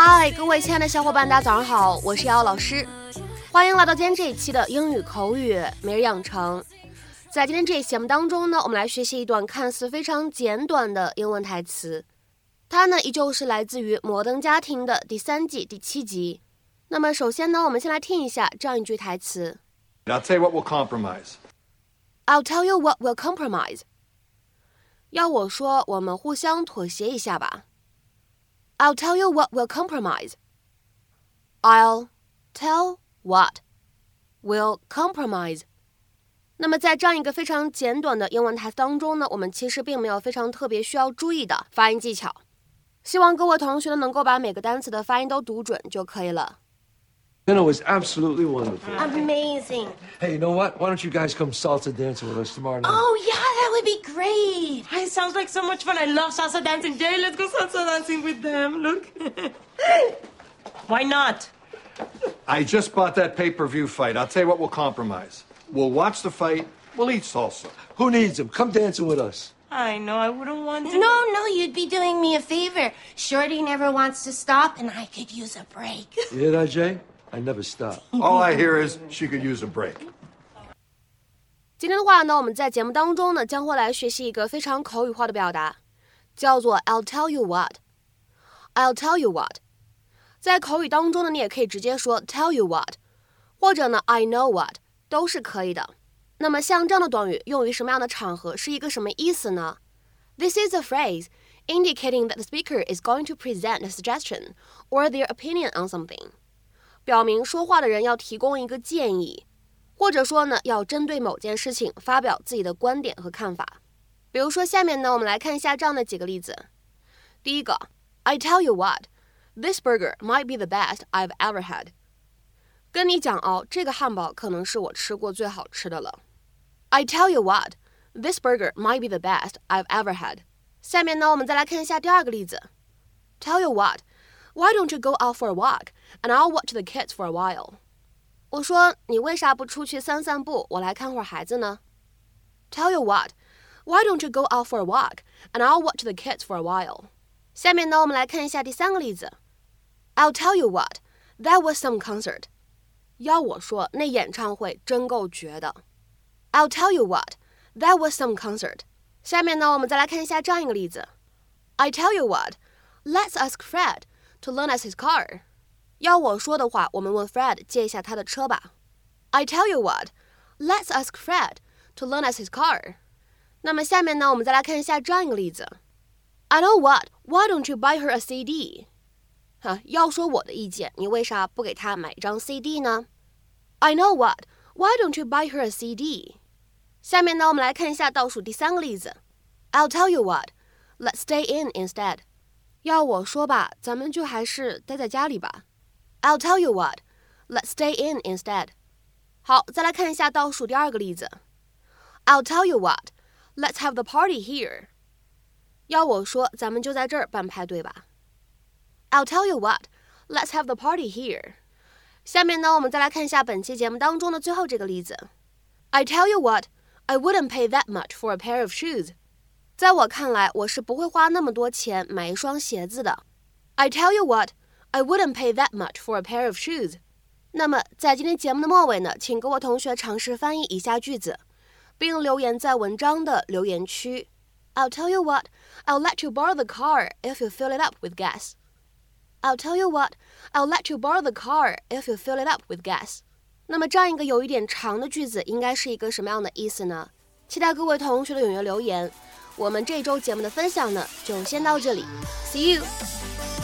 嗨，各位亲爱的小伙伴，大家早上好，我是瑶瑶老师，欢迎来到今天这一期的英语口语每日养成。在今天这一期节目当中呢，我们来学习一段看似非常简短的英文台词，它呢依旧是来自于《摩登家庭》的第三季第七集。那么首先呢，我们先来听一下这样一句台词：I'll tell you what we'll compromise. I'll tell you what we'll compromise. 要我说，我们互相妥协一下吧。I'll tell you what we'll compromise. I'll tell what we'll compromise. 那么在这样一个非常简短的英文台词当中呢，我们其实并没有非常特别需要注意的发音技巧。希望各位同学呢能够把每个单词的发音都读准就可以了。Dinner was absolutely wonderful. Amazing. Hey, you know what? Why don't you guys come salsa dancing with us tomorrow night? Oh, yeah, that would be great. It sounds like so much fun. I love salsa dancing. Jay, let's go salsa dancing with them. Look. Why not? I just bought that pay per view fight. I'll tell you what, we'll compromise. We'll watch the fight, we'll eat salsa. Who needs them? Come dancing with us. I know, I wouldn't want to. No, no, you'd be doing me a favor. Shorty never wants to stop, and I could use a break. You hear that, Jay? I never stop. All I hear is she could use a break. 今天的话呢，我们在节目当中呢，将会来学习一个非常口语化的表达，叫做 "I'll tell you what." I'll tell you what. 在口语当中呢，你也可以直接说 "tell you what"，或者呢 "I know what" 都是可以的。那么像这样的短语用于什么样的场合，是一个什么意思呢？This is a phrase indicating that the speaker is going to present a suggestion or their opinion on something. 表明说话的人要提供一个建议，或者说呢，要针对某件事情发表自己的观点和看法。比如说，下面呢，我们来看一下这样的几个例子。第一个，I tell you what, this burger might be the best I've ever had。跟你讲哦，这个汉堡可能是我吃过最好吃的了。I tell you what, this burger might be the best I've ever had。下面呢，我们再来看一下第二个例子。Tell you what。Why don't you go out for a walk, and I'll watch the kids for a while？ 我说你为啥不出去散散步，我来看会儿孩子呢？Tell you what, why don't you go out for a walk, and I'll watch the kids for a while？下面呢，我们来看一下第三个例子。I'll tell you what, that was some concert。要我说，那演唱会真够绝的。I'll tell you what, that was some concert。下面呢，我们再来看一下这样一个例子。I tell you what, let's ask Fred to lend us his car。 要我说的话，我们问 Fred 借一下他的车吧。I tell you what, let's ask Fred to lend us his car。那么下面呢，我们再来看一下这样一个例子。I know what, why don't you buy her a CD？哈，要说我的意见，你为啥不给她买一张 CD 呢？I know what, why don't you buy her a CD？下面呢，我们来看一下倒数第三个例子。I'll tell you what, let's stay in instead。要我说吧，咱们就还是待在家里吧。 I'll tell you what, let's stay in instead。好，再来看一下倒数第二个例子。I'll tell you what, let's have the party here。要我说，咱们就在这儿办派对吧。I'll tell you what, let's have the party here。下面呢，我们再来看一下本期节目当中的最后这个例子。I tell you what, I wouldn't pay that much for a pair of shoes。在我看来，我是不会花那么多钱买一双鞋子的。I tell you what, I wouldn't pay that much for a pair of shoes。那么，在今天节目的末尾呢，请各位同学尝试翻译以下句子，并留言在文章的留言区。I'll tell you what, I'll let you borrow the car if you fill it up with gas. I'll tell you what, I'll let you borrow the car if you fill it up with gas. 那么这样一个有一点长的句子，应该是一个什么样的意思呢？期待各位同学的踊跃留言。我们这周节目的分享呢，就先到这里，See you。